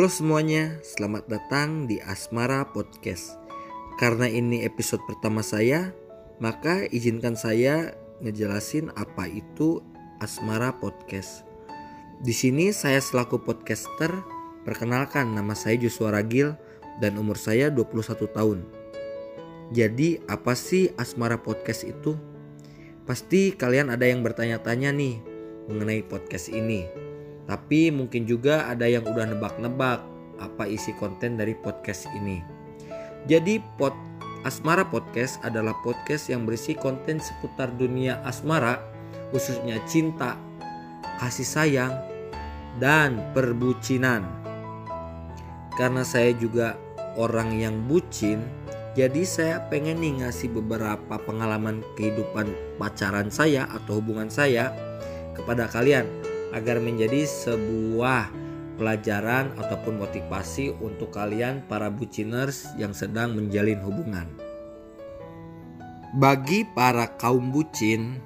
Halo semuanya, selamat datang di Asmara Podcast. Karena ini episode pertama saya, maka izinkan saya ngejelasin apa itu Asmara Podcast. Di sini saya selaku podcaster perkenalkan nama saya Joshua Ragil dan umur saya 21 tahun. Jadi apa sih Asmara Podcast itu? Pasti kalian ada yang bertanya-tanya nih mengenai podcast ini. Tapi mungkin juga ada yang udah nebak-nebak apa isi konten dari podcast ini. Jadi pod Asmara Podcast adalah podcast yang berisi konten seputar dunia asmara, khususnya cinta, kasih sayang, dan perbucinan. Karena saya juga orang yang bucin, jadi saya pengen nih ngasih beberapa pengalaman kehidupan pacaran saya atau hubungan saya kepada kalian agar menjadi sebuah pelajaran ataupun motivasi untuk kalian para buciners yang sedang menjalin hubungan. Bagi para kaum bucin,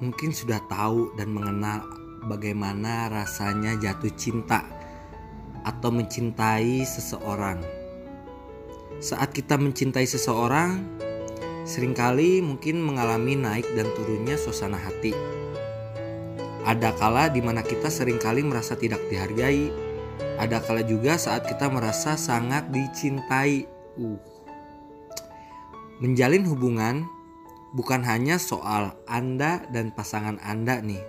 mungkin sudah tahu dan mengenal bagaimana rasanya jatuh cinta atau mencintai seseorang. Saat kita mencintai seseorang, sering kali mungkin mengalami naik dan turunnya suasana hati ada kala di mana kita sering kali merasa tidak dihargai. Ada kala juga saat kita merasa sangat dicintai. Uh. Menjalin hubungan bukan hanya soal Anda dan pasangan Anda nih.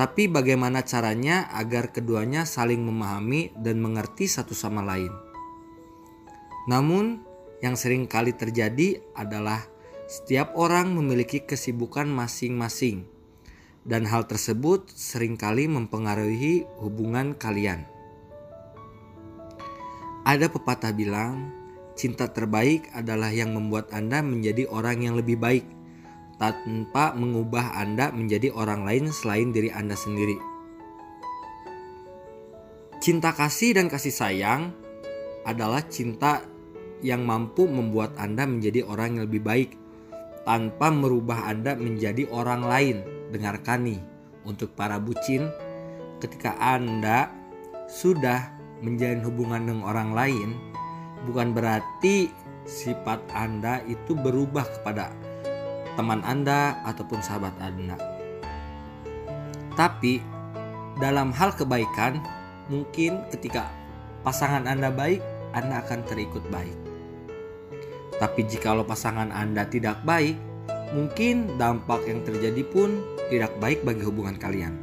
Tapi bagaimana caranya agar keduanya saling memahami dan mengerti satu sama lain. Namun, yang sering kali terjadi adalah setiap orang memiliki kesibukan masing-masing dan hal tersebut sering kali mempengaruhi hubungan kalian. Ada pepatah bilang, cinta terbaik adalah yang membuat Anda menjadi orang yang lebih baik tanpa mengubah Anda menjadi orang lain selain diri Anda sendiri. Cinta kasih dan kasih sayang adalah cinta yang mampu membuat Anda menjadi orang yang lebih baik tanpa merubah Anda menjadi orang lain dengarkan nih untuk para bucin ketika Anda sudah menjalin hubungan dengan orang lain bukan berarti sifat Anda itu berubah kepada teman Anda ataupun sahabat Anda. Tapi dalam hal kebaikan mungkin ketika pasangan Anda baik, Anda akan terikut baik. Tapi jikalau pasangan Anda tidak baik, mungkin dampak yang terjadi pun tidak baik bagi hubungan kalian.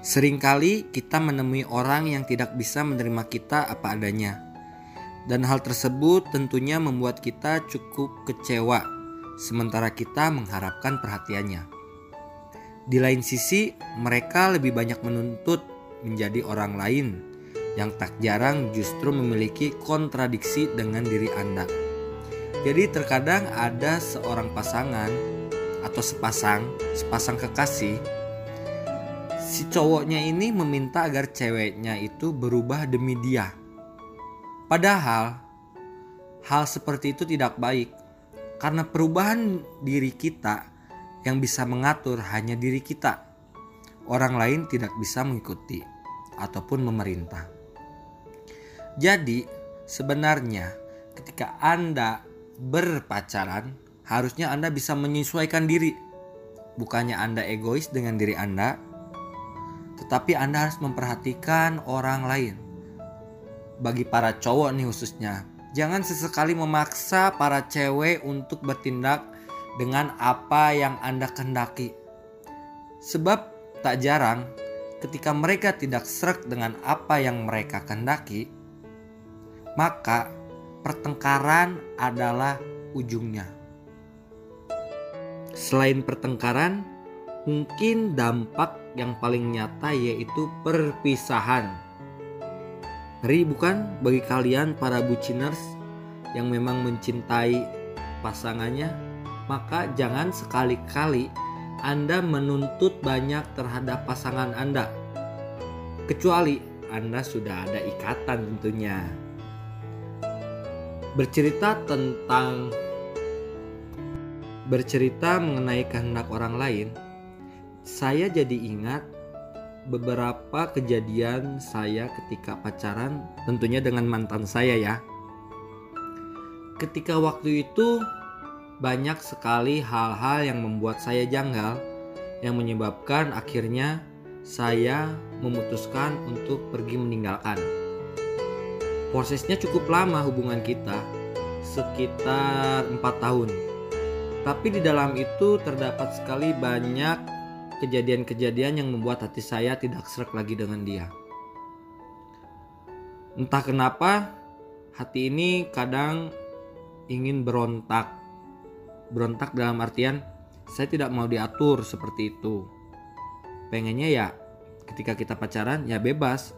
Seringkali kita menemui orang yang tidak bisa menerima kita apa adanya. Dan hal tersebut tentunya membuat kita cukup kecewa sementara kita mengharapkan perhatiannya. Di lain sisi, mereka lebih banyak menuntut menjadi orang lain yang tak jarang justru memiliki kontradiksi dengan diri Anda. Jadi terkadang ada seorang pasangan atau sepasang sepasang kekasih si cowoknya ini meminta agar ceweknya itu berubah demi dia. Padahal hal seperti itu tidak baik karena perubahan diri kita yang bisa mengatur hanya diri kita. Orang lain tidak bisa mengikuti ataupun memerintah. Jadi sebenarnya ketika Anda berpacaran harusnya Anda bisa menyesuaikan diri. Bukannya Anda egois dengan diri Anda, tetapi Anda harus memperhatikan orang lain. Bagi para cowok nih khususnya, jangan sesekali memaksa para cewek untuk bertindak dengan apa yang Anda kehendaki. Sebab tak jarang ketika mereka tidak serak dengan apa yang mereka kehendaki, maka pertengkaran adalah ujungnya. Selain pertengkaran, mungkin dampak yang paling nyata yaitu perpisahan. Ngeri bukan bagi kalian para buciners yang memang mencintai pasangannya? Maka jangan sekali-kali Anda menuntut banyak terhadap pasangan Anda. Kecuali Anda sudah ada ikatan tentunya. Bercerita tentang bercerita mengenai kehendak orang lain, saya jadi ingat beberapa kejadian saya ketika pacaran, tentunya dengan mantan saya ya. Ketika waktu itu banyak sekali hal-hal yang membuat saya janggal yang menyebabkan akhirnya saya memutuskan untuk pergi meninggalkan. Prosesnya cukup lama hubungan kita, sekitar 4 tahun. Tapi di dalam itu terdapat sekali banyak kejadian-kejadian yang membuat hati saya tidak serak lagi dengan dia. Entah kenapa hati ini kadang ingin berontak. Berontak dalam artian saya tidak mau diatur seperti itu. Pengennya ya ketika kita pacaran ya bebas.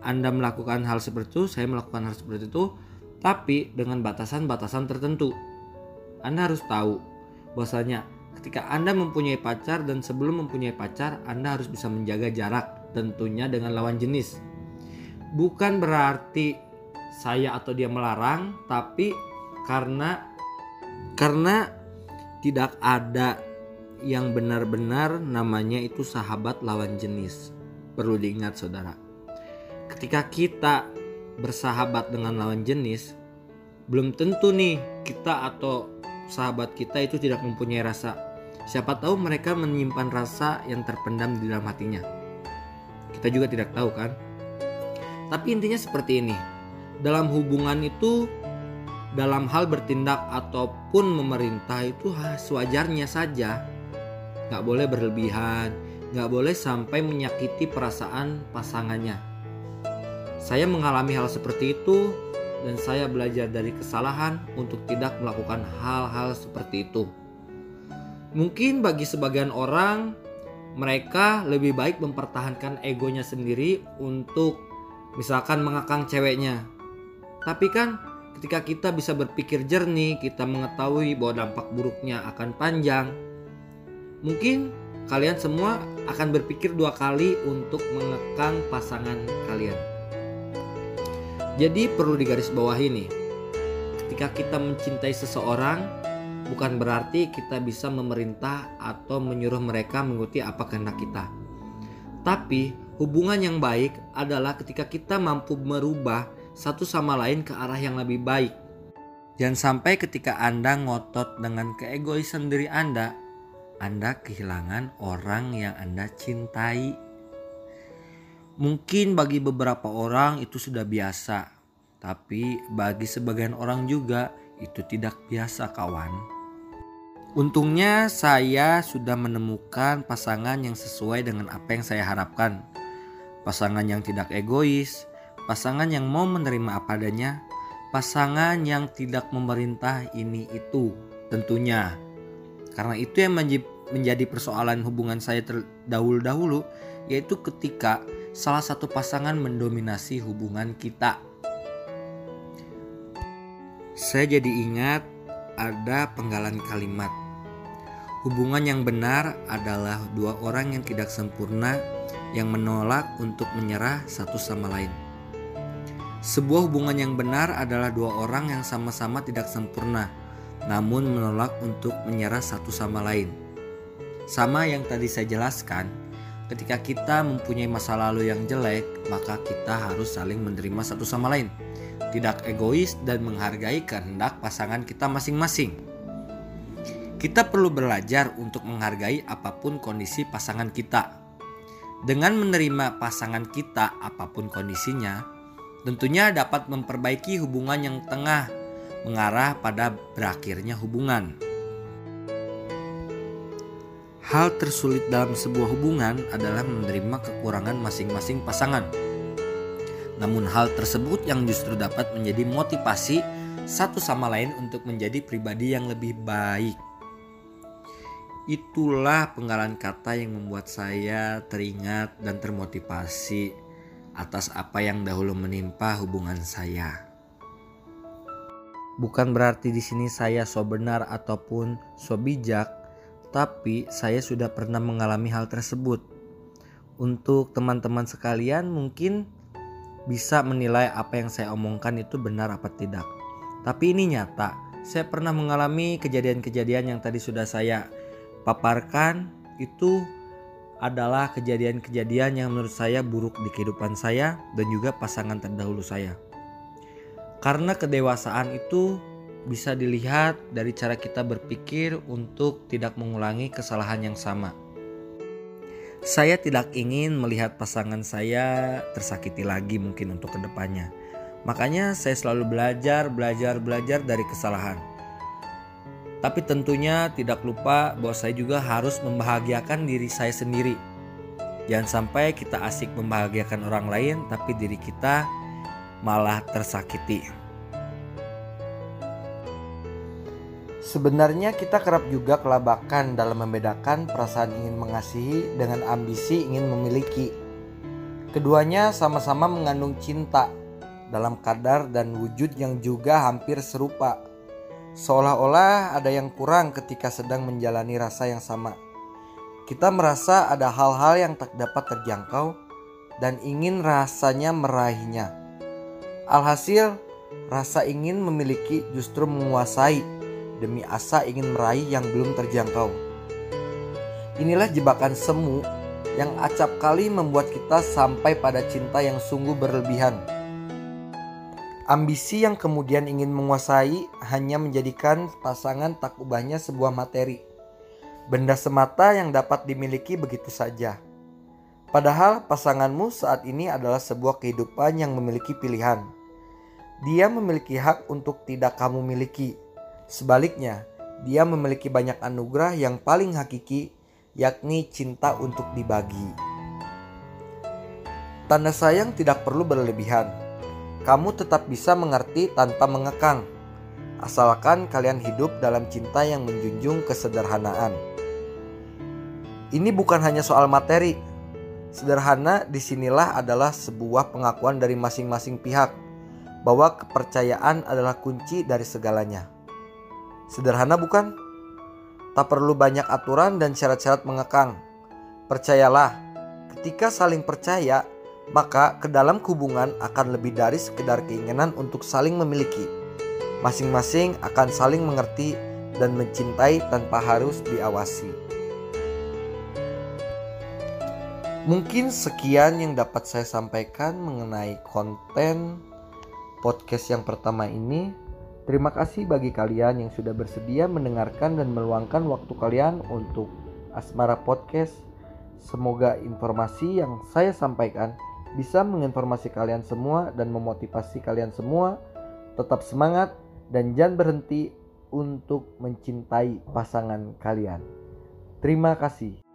Anda melakukan hal seperti itu, saya melakukan hal seperti itu, tapi dengan batasan-batasan tertentu. Anda harus tahu bahwasanya ketika Anda mempunyai pacar dan sebelum mempunyai pacar, Anda harus bisa menjaga jarak tentunya dengan lawan jenis. Bukan berarti saya atau dia melarang, tapi karena karena tidak ada yang benar-benar namanya itu sahabat lawan jenis. Perlu diingat saudara. Ketika kita bersahabat dengan lawan jenis, belum tentu nih kita atau sahabat kita itu tidak mempunyai rasa. Siapa tahu mereka menyimpan rasa yang terpendam di dalam hatinya. Kita juga tidak tahu kan? Tapi intinya seperti ini. Dalam hubungan itu dalam hal bertindak ataupun memerintah itu sewajarnya saja. Gak boleh berlebihan, gak boleh sampai menyakiti perasaan pasangannya. Saya mengalami hal seperti itu dan saya belajar dari kesalahan untuk tidak melakukan hal-hal seperti itu. Mungkin bagi sebagian orang, mereka lebih baik mempertahankan egonya sendiri untuk misalkan mengakang ceweknya. Tapi kan ketika kita bisa berpikir jernih, kita mengetahui bahwa dampak buruknya akan panjang, mungkin kalian semua akan berpikir dua kali untuk mengekang pasangan kalian. Jadi perlu digarisbawahi nih. Ketika kita mencintai seseorang, bukan berarti kita bisa memerintah atau menyuruh mereka mengikuti apa kehendak kita. Tapi hubungan yang baik adalah ketika kita mampu merubah satu sama lain ke arah yang lebih baik. Jangan sampai ketika Anda ngotot dengan keegoisan diri Anda, Anda kehilangan orang yang Anda cintai. Mungkin bagi beberapa orang itu sudah biasa, tapi bagi sebagian orang juga itu tidak biasa, kawan. Untungnya, saya sudah menemukan pasangan yang sesuai dengan apa yang saya harapkan. Pasangan yang tidak egois, pasangan yang mau menerima apa adanya, pasangan yang tidak memerintah ini itu, tentunya. Karena itu yang menjadi persoalan hubungan saya terdahulu-dahulu, yaitu ketika salah satu pasangan mendominasi hubungan kita. Saya jadi ingat ada penggalan kalimat. Hubungan yang benar adalah dua orang yang tidak sempurna yang menolak untuk menyerah satu sama lain. Sebuah hubungan yang benar adalah dua orang yang sama-sama tidak sempurna, namun menolak untuk menyerah satu sama lain. Sama yang tadi saya jelaskan, Ketika kita mempunyai masa lalu yang jelek, maka kita harus saling menerima satu sama lain, tidak egois dan menghargai kehendak pasangan kita masing-masing. Kita perlu belajar untuk menghargai apa pun kondisi pasangan kita. Dengan menerima pasangan kita apa pun kondisinya, tentunya dapat memperbaiki hubungan yang tengah mengarah pada berakhirnya hubungan. Hal tersulit dalam sebuah hubungan adalah menerima kekurangan masing-masing pasangan. Namun hal tersebut yang justru dapat menjadi motivasi satu sama lain untuk menjadi pribadi yang lebih baik. Itulah penggalan kata yang membuat saya teringat dan termotivasi atas apa yang dahulu menimpa hubungan saya. Bukan berarti di sini saya so benar ataupun so bijak, tapi saya sudah pernah mengalami hal tersebut. Untuk teman-teman sekalian, mungkin bisa menilai apa yang saya omongkan itu benar apa tidak. Tapi ini nyata, saya pernah mengalami kejadian-kejadian yang tadi sudah saya paparkan itu adalah kejadian-kejadian yang menurut saya buruk di kehidupan saya dan juga pasangan terdahulu saya. Karena kedewasaan itu bisa dilihat dari cara kita berpikir untuk tidak mengulangi kesalahan yang sama. Saya tidak ingin melihat pasangan saya tersakiti lagi mungkin untuk ke depannya. Makanya saya selalu belajar, belajar, belajar dari kesalahan. Tapi tentunya tidak lupa bahwa saya juga harus membahagiakan diri saya sendiri. Jangan sampai kita asik membahagiakan orang lain tapi diri kita malah tersakiti. Sebenarnya kita kerap juga kelabakan dalam membedakan perasaan ingin mengasihi dengan ambisi ingin memiliki. Keduanya sama-sama mengandung cinta dalam kadar dan wujud yang juga hampir serupa. Seolah-olah ada yang kurang ketika sedang menjalani rasa yang sama. Kita merasa ada hal-hal yang tak dapat terjangkau dan ingin rasanya meraihnya. Alhasil, rasa ingin memiliki justru menguasai demi asa ingin meraih yang belum terjangkau. Inilah jebakan semu yang acap kali membuat kita sampai pada cinta yang sungguh berlebihan Ambisi yang kemudian ingin menguasai hanya menjadikan pasangan tak ubahnya sebuah materi. Benda semata yang dapat dimiliki begitu saja. Padahal pasanganmu saat ini adalah sebuah kehidupan yang memiliki pilihan. Dia memiliki hak untuk tidak kamu miliki. Sebaliknya, dia memiliki banyak anugerah yang paling hakiki, yakni cinta untuk dibagi. Tanda sayang tidak perlu berlebihan kamu tetap bisa mengerti tanpa mengekang. Asalkan kalian hidup dalam cinta yang menjunjung kesederhanaan. Ini bukan hanya soal materi. Sederhana di sinilah adalah sebuah pengakuan dari masing-masing pihak bahwa kepercayaan adalah kunci dari segalanya. Sederhana bukan? Tak perlu banyak aturan dan syarat-syarat mengekang. Percayalah, ketika saling percaya, maka ke dalam hubungan akan lebih dari sekedar keinginan untuk saling memiliki. Masing-masing akan saling mengerti dan mencintai tanpa harus diawasi. Mungkin sekian yang dapat saya sampaikan mengenai konten podcast yang pertama ini. Terima kasih bagi kalian yang sudah bersedia mendengarkan dan meluangkan waktu kalian untuk Asmara Podcast. Semoga informasi yang saya sampaikan bisa menginformasi kalian semua dan memotivasi kalian semua tetap semangat dan jangan berhenti untuk mencintai pasangan kalian. Terima kasih.